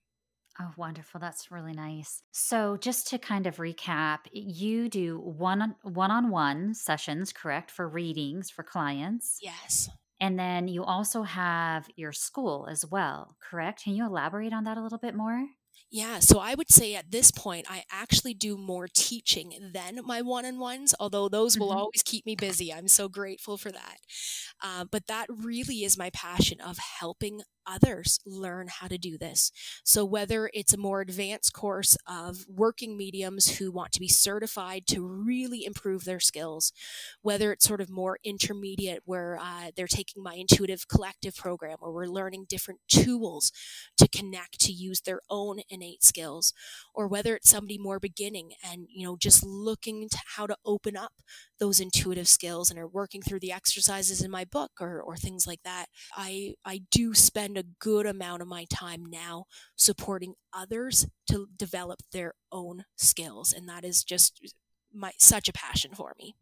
Oh, wonderful. That's really nice. So, just to kind of recap, you do one on one sessions, correct, for readings for clients? Yes. And then you also have your school as well, correct? Can you elaborate on that a little bit more? Yeah, so I would say at this point, I actually do more teaching than my one on ones, although those will mm-hmm. always keep me busy. I'm so grateful for that. Uh, but that really is my passion of helping others learn how to do this. So, whether it's a more advanced course of working mediums who want to be certified to really improve their skills, whether it's sort of more intermediate where uh, they're taking my intuitive collective program where we're learning different tools to connect to use their own innate skills, or whether it's somebody more beginning and, you know, just looking to how to open up those intuitive skills and are working through the exercises in my book or, or things like that. I, I do spend a good amount of my time now supporting others to develop their own skills. And that is just my such a passion for me.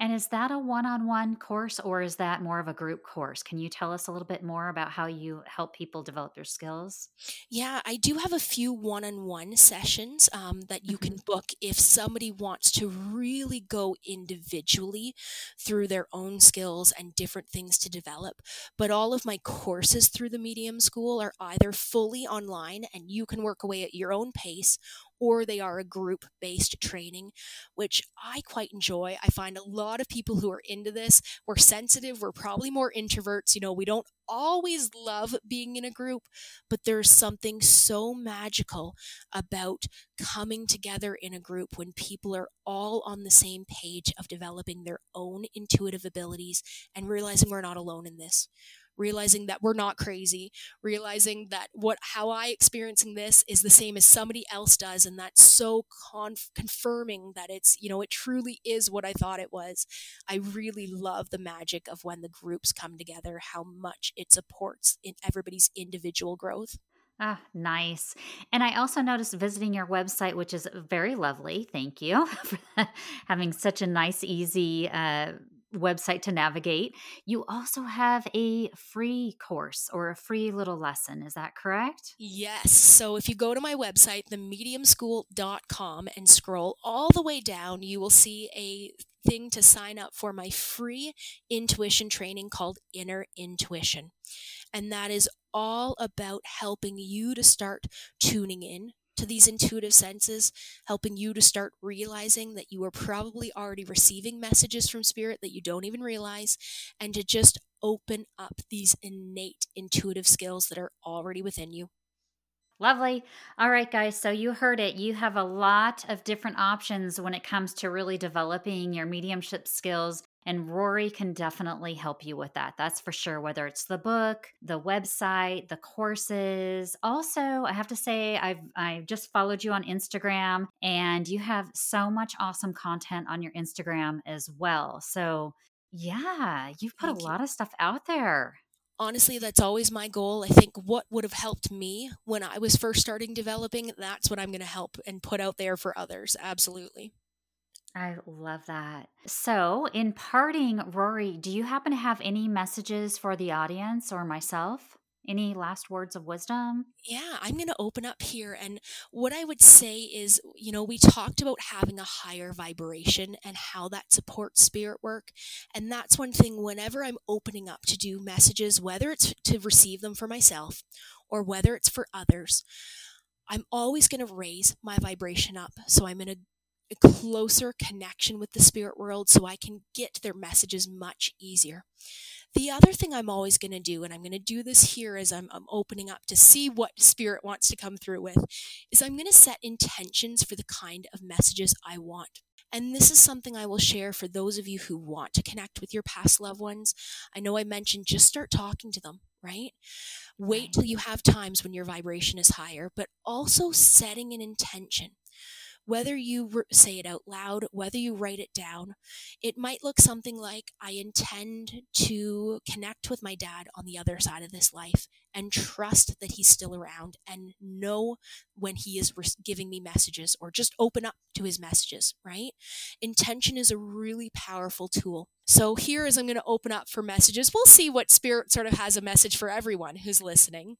And is that a one on one course or is that more of a group course? Can you tell us a little bit more about how you help people develop their skills? Yeah, I do have a few one on one sessions um, that you mm-hmm. can book if somebody wants to really go individually through their own skills and different things to develop. But all of my courses through the Medium School are either fully online and you can work away at your own pace or they are a group based training, which I quite enjoy. I find a lot of people who are into this, we're sensitive, we're probably more introverts. You know, we don't always love being in a group, but there's something so magical about coming together in a group when people are all on the same page of developing their own intuitive abilities and realizing we're not alone in this realizing that we're not crazy, realizing that what how I experiencing this is the same as somebody else does and that's so conf- confirming that it's, you know, it truly is what I thought it was. I really love the magic of when the groups come together, how much it supports in everybody's individual growth. Ah, nice. And I also noticed visiting your website, which is very lovely. Thank you [LAUGHS] for having such a nice, easy uh, website to navigate. You also have a free course or a free little lesson. Is that correct? Yes. So if you go to my website, themediumschool.com, and scroll all the way down, you will see a thing to sign up for my free intuition training called Inner Intuition. And that is all about helping you to start tuning in to these intuitive senses, helping you to start realizing that you are probably already receiving messages from spirit that you don't even realize, and to just open up these innate intuitive skills that are already within you. Lovely. All right, guys. So you heard it. You have a lot of different options when it comes to really developing your mediumship skills and Rory can definitely help you with that. That's for sure, whether it's the book, the website, the courses. Also, I have to say, I've I've just followed you on Instagram and you have so much awesome content on your Instagram as well. So yeah, you've put Thank a lot of stuff out there honestly that's always my goal i think what would have helped me when i was first starting developing that's what i'm going to help and put out there for others absolutely I love that. So, in parting, Rory, do you happen to have any messages for the audience or myself? Any last words of wisdom? Yeah, I'm going to open up here. And what I would say is, you know, we talked about having a higher vibration and how that supports spirit work. And that's one thing whenever I'm opening up to do messages, whether it's to receive them for myself or whether it's for others, I'm always going to raise my vibration up. So I'm in a a closer connection with the spirit world so I can get their messages much easier. The other thing I'm always going to do, and I'm going to do this here as I'm, I'm, opening up to see what spirit wants to come through with, is I'm going to set intentions for the kind of messages I want. And this is something I will share for those of you who want to connect with your past loved ones. I know I mentioned just start talking to them, right? Wait till you have times when your vibration is higher, but also setting an intention whether you say it out loud, whether you write it down, it might look something like I intend to connect with my dad on the other side of this life and trust that he's still around and know when he is re- giving me messages or just open up to his messages, right? Intention is a really powerful tool. So here is I'm going to open up for messages, we'll see what spirit sort of has a message for everyone who's listening.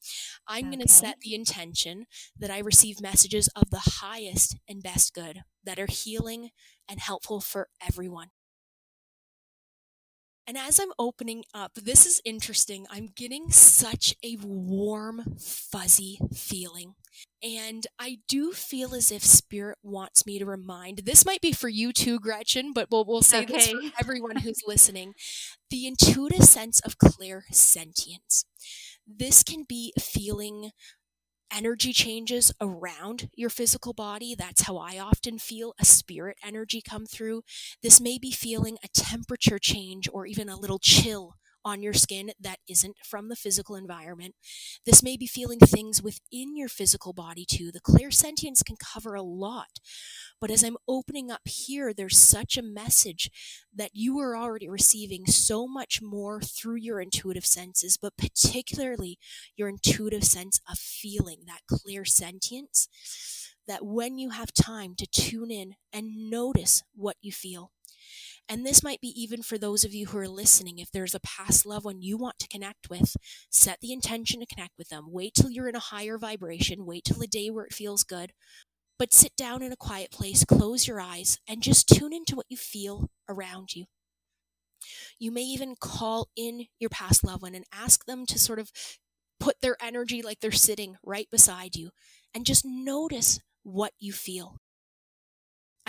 I'm okay. going to set the intention that I receive messages of the highest and best good that are healing and helpful for everyone. And as I'm opening up, this is interesting. I'm getting such a warm, fuzzy feeling. And I do feel as if Spirit wants me to remind this might be for you too, Gretchen, but we'll, we'll say okay. this for [LAUGHS] everyone who's listening the intuitive sense of clairsentience. This can be feeling energy changes around your physical body. That's how I often feel a spirit energy come through. This may be feeling a temperature change or even a little chill on your skin that isn't from the physical environment. This may be feeling things within your physical body too. The clairsentience can cover a lot. But as I'm opening up here, there's such a message that you are already receiving so much more through your intuitive senses, but particularly your intuitive sense of feeling, that clairsentience. That when you have time to tune in and notice what you feel, and this might be even for those of you who are listening. If there's a past loved one you want to connect with, set the intention to connect with them. Wait till you're in a higher vibration. Wait till a day where it feels good. But sit down in a quiet place, close your eyes, and just tune into what you feel around you. You may even call in your past loved one and ask them to sort of put their energy like they're sitting right beside you and just notice what you feel.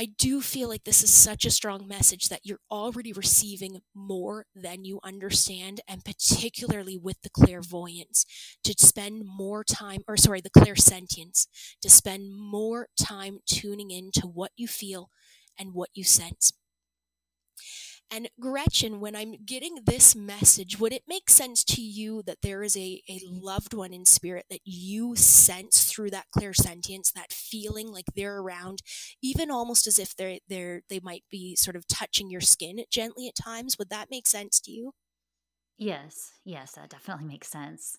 I do feel like this is such a strong message that you're already receiving more than you understand, and particularly with the clairvoyance, to spend more time, or sorry, the clairsentience, to spend more time tuning in to what you feel and what you sense. And Gretchen, when I'm getting this message, would it make sense to you that there is a, a loved one in spirit that you sense through that clairsentience, that feeling like they're around, even almost as if they're they're they might be sort of touching your skin gently at times? Would that make sense to you? Yes, yes, that definitely makes sense.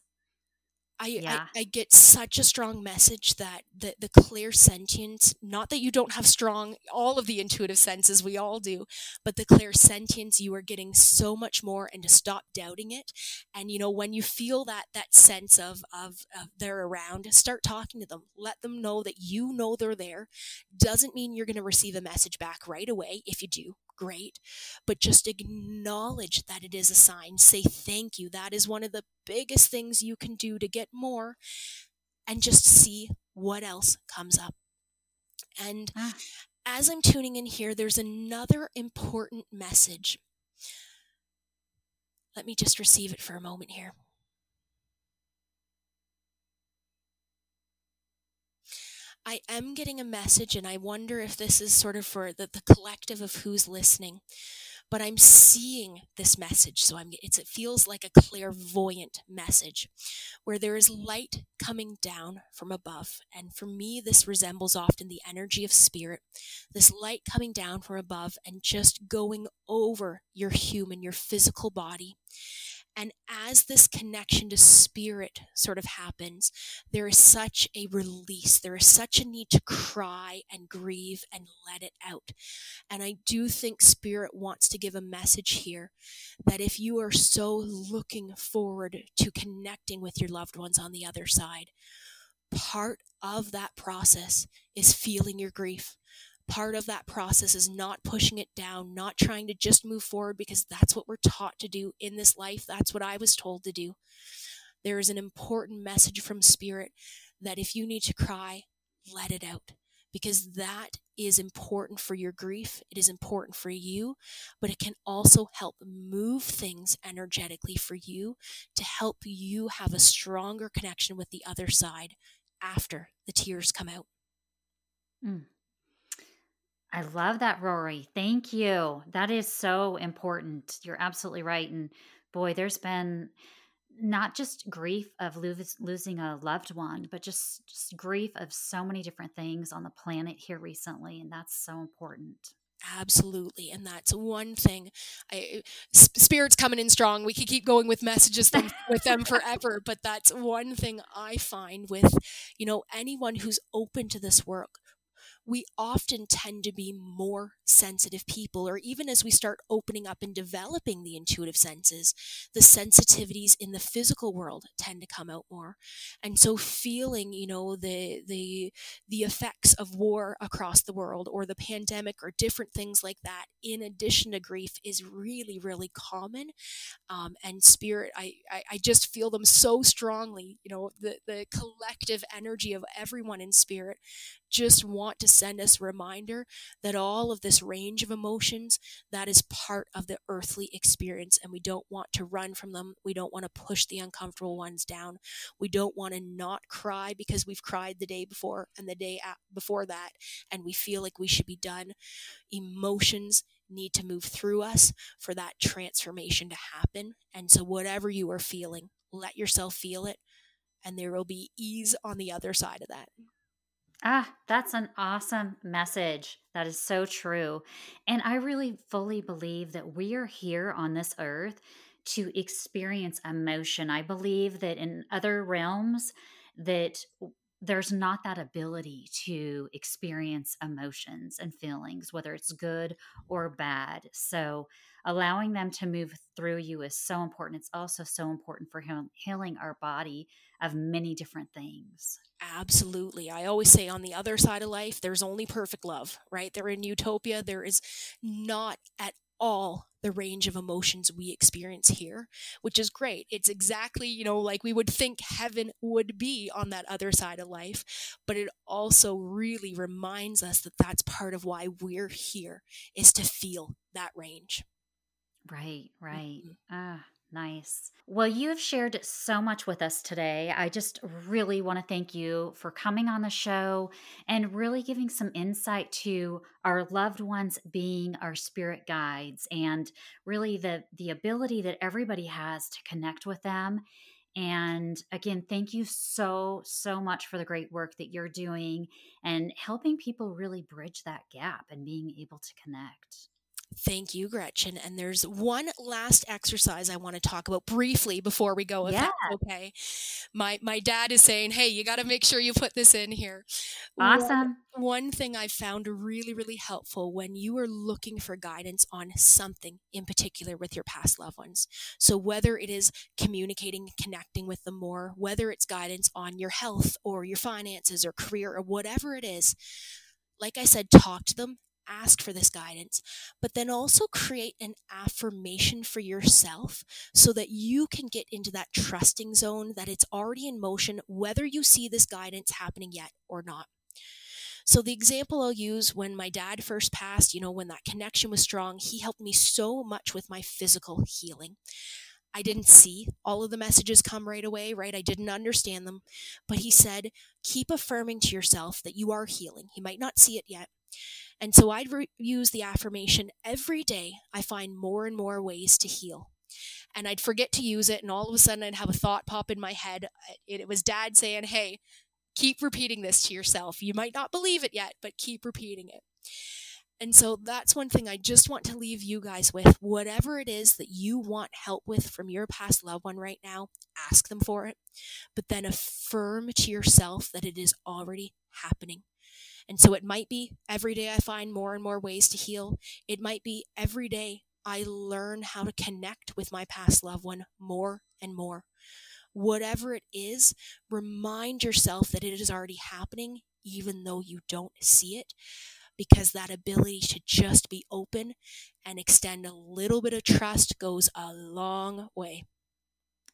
I, yeah. I, I, get such a strong message that the, the clairsentience, not that you don't have strong, all of the intuitive senses, we all do, but the clairsentience, you are getting so much more and to stop doubting it. And, you know, when you feel that, that sense of, of, of they're around, start talking to them. Let them know that you know they're there. Doesn't mean you're going to receive a message back right away. If you do, great, but just acknowledge that it is a sign. Say thank you. That is one of the biggest things you can do to get more and just see what else comes up. And ah. as I'm tuning in here, there's another important message. Let me just receive it for a moment here. I am getting a message, and I wonder if this is sort of for the, the collective of who's listening. But I'm seeing this message, so I'm it feels like a clairvoyant message, where there is light coming down from above, and for me, this resembles often the energy of spirit. This light coming down from above and just going over your human, your physical body, and as this connection to spirit sort of happens, there is such a release. There is such a need to cry and grieve and let it out. And I do think spirit wants to give a message here that if you are so looking forward to connecting with your loved ones on the other side, part of that process is feeling your grief part of that process is not pushing it down, not trying to just move forward because that's what we're taught to do in this life. That's what I was told to do. There is an important message from Spirit that if you need to cry, let it out because that is important for your grief. It is important for you, but it can also help move things energetically for you to help you have a stronger connection with the other side after the tears come out. Mm. I love that, Rory. Thank you. That is so important. You're absolutely right. And boy, there's been not just grief of lo- losing a loved one, but just, just grief of so many different things on the planet here recently. And that's so important. Absolutely. And that's one thing. I, spirits coming in strong. We could keep going with messages them, with them [LAUGHS] forever, but that's one thing I find with, you know, anyone who's open to this work we often tend to be more sensitive people, or even as we start opening up and developing the intuitive senses, the sensitivities in the physical world tend to come out more. And so feeling, you know, the the the effects of war across the world or the pandemic or different things like that, in addition to grief, is really, really common. Um, and spirit, I, I I just feel them so strongly, you know, the the collective energy of everyone in spirit just want to send us a reminder that all of this range of emotions that is part of the earthly experience and we don't want to run from them. We don't want to push the uncomfortable ones down. We don't want to not cry because we've cried the day before and the day before that and we feel like we should be done. Emotions need to move through us for that transformation to happen and so whatever you are feeling let yourself feel it and there will be ease on the other side of that Ah, that's an awesome message. That is so true. And I really fully believe that we are here on this earth to experience emotion. I believe that in other realms that there's not that ability to experience emotions and feelings, whether it's good or bad. So, allowing them to move through you is so important. It's also so important for healing our body of many different things. Absolutely. I always say on the other side of life, there's only perfect love, right? There in utopia, there is not at all the range of emotions we experience here, which is great. It's exactly, you know, like we would think heaven would be on that other side of life, but it also really reminds us that that's part of why we're here is to feel that range. Right, right. Mm-hmm. Ah, Nice. Well, you have shared so much with us today. I just really want to thank you for coming on the show and really giving some insight to our loved ones being our spirit guides and really the the ability that everybody has to connect with them. And again, thank you so so much for the great work that you're doing and helping people really bridge that gap and being able to connect. Thank you, Gretchen. And there's one last exercise I want to talk about briefly before we go. Yeah. okay. My my dad is saying, "Hey, you got to make sure you put this in here." Awesome. One, one thing I found really really helpful when you are looking for guidance on something in particular with your past loved ones. So whether it is communicating, connecting with them more, whether it's guidance on your health or your finances or career or whatever it is, like I said, talk to them ask for this guidance, but then also create an affirmation for yourself so that you can get into that trusting zone that it's already in motion, whether you see this guidance happening yet or not. So, the example I'll use when my dad first passed, you know, when that connection was strong, he helped me so much with my physical healing. I didn't see all of the messages come right away, right? I didn't understand them. But he said, keep affirming to yourself that you are healing. He might not see it yet, and so I'd re- use the affirmation every day. I find more and more ways to heal. And I'd forget to use it, and all of a sudden I'd have a thought pop in my head. It, it was dad saying, Hey, keep repeating this to yourself. You might not believe it yet, but keep repeating it. And so that's one thing I just want to leave you guys with. Whatever it is that you want help with from your past loved one right now, ask them for it, but then affirm to yourself that it is already happening. And so it might be every day I find more and more ways to heal. It might be every day I learn how to connect with my past loved one more and more. Whatever it is, remind yourself that it is already happening, even though you don't see it, because that ability to just be open and extend a little bit of trust goes a long way.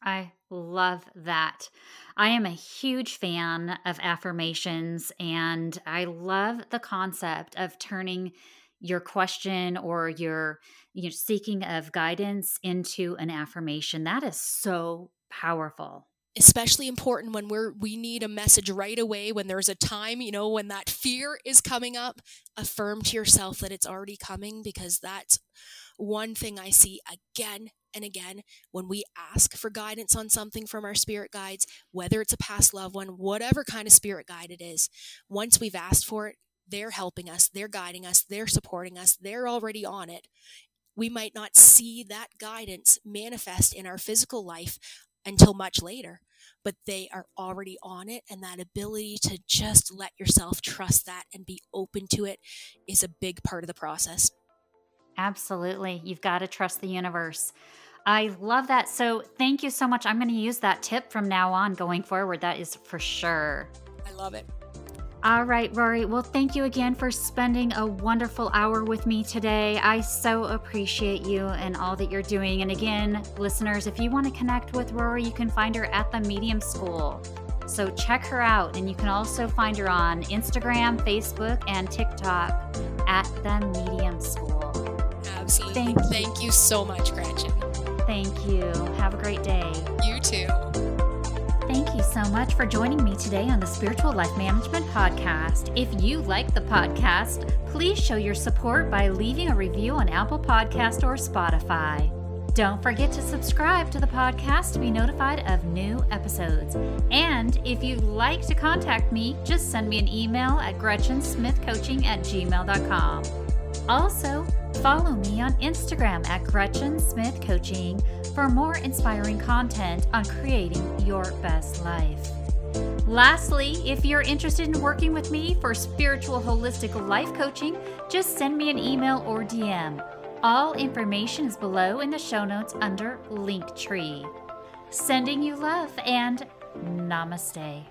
I love that. I am a huge fan of affirmations and I love the concept of turning your question or your you know, seeking of guidance into an affirmation. That is so powerful especially important when we're we need a message right away when there's a time you know when that fear is coming up affirm to yourself that it's already coming because that's one thing i see again and again, when we ask for guidance on something from our spirit guides, whether it's a past loved one, whatever kind of spirit guide it is, once we've asked for it, they're helping us, they're guiding us, they're supporting us, they're already on it. We might not see that guidance manifest in our physical life until much later, but they are already on it. And that ability to just let yourself trust that and be open to it is a big part of the process. Absolutely. You've got to trust the universe. I love that. So, thank you so much. I'm going to use that tip from now on going forward. That is for sure. I love it. All right, Rory. Well, thank you again for spending a wonderful hour with me today. I so appreciate you and all that you're doing. And again, listeners, if you want to connect with Rory, you can find her at the Medium School. So check her out. And you can also find her on Instagram, Facebook, and TikTok at the Medium School. Absolutely. Thank, Thank you so much, Gretchen. Thank you. Have a great day. You too. Thank you so much for joining me today on the Spiritual Life Management Podcast. If you like the podcast, please show your support by leaving a review on Apple Podcast or Spotify. Don't forget to subscribe to the podcast to be notified of new episodes. And if you'd like to contact me, just send me an email at gretchensmithcoaching at gmail.com. Also, follow me on Instagram at Gretchen Smith Coaching for more inspiring content on creating your best life. Lastly, if you're interested in working with me for spiritual holistic life coaching, just send me an email or DM. All information is below in the show notes under Linktree. Sending you love and namaste.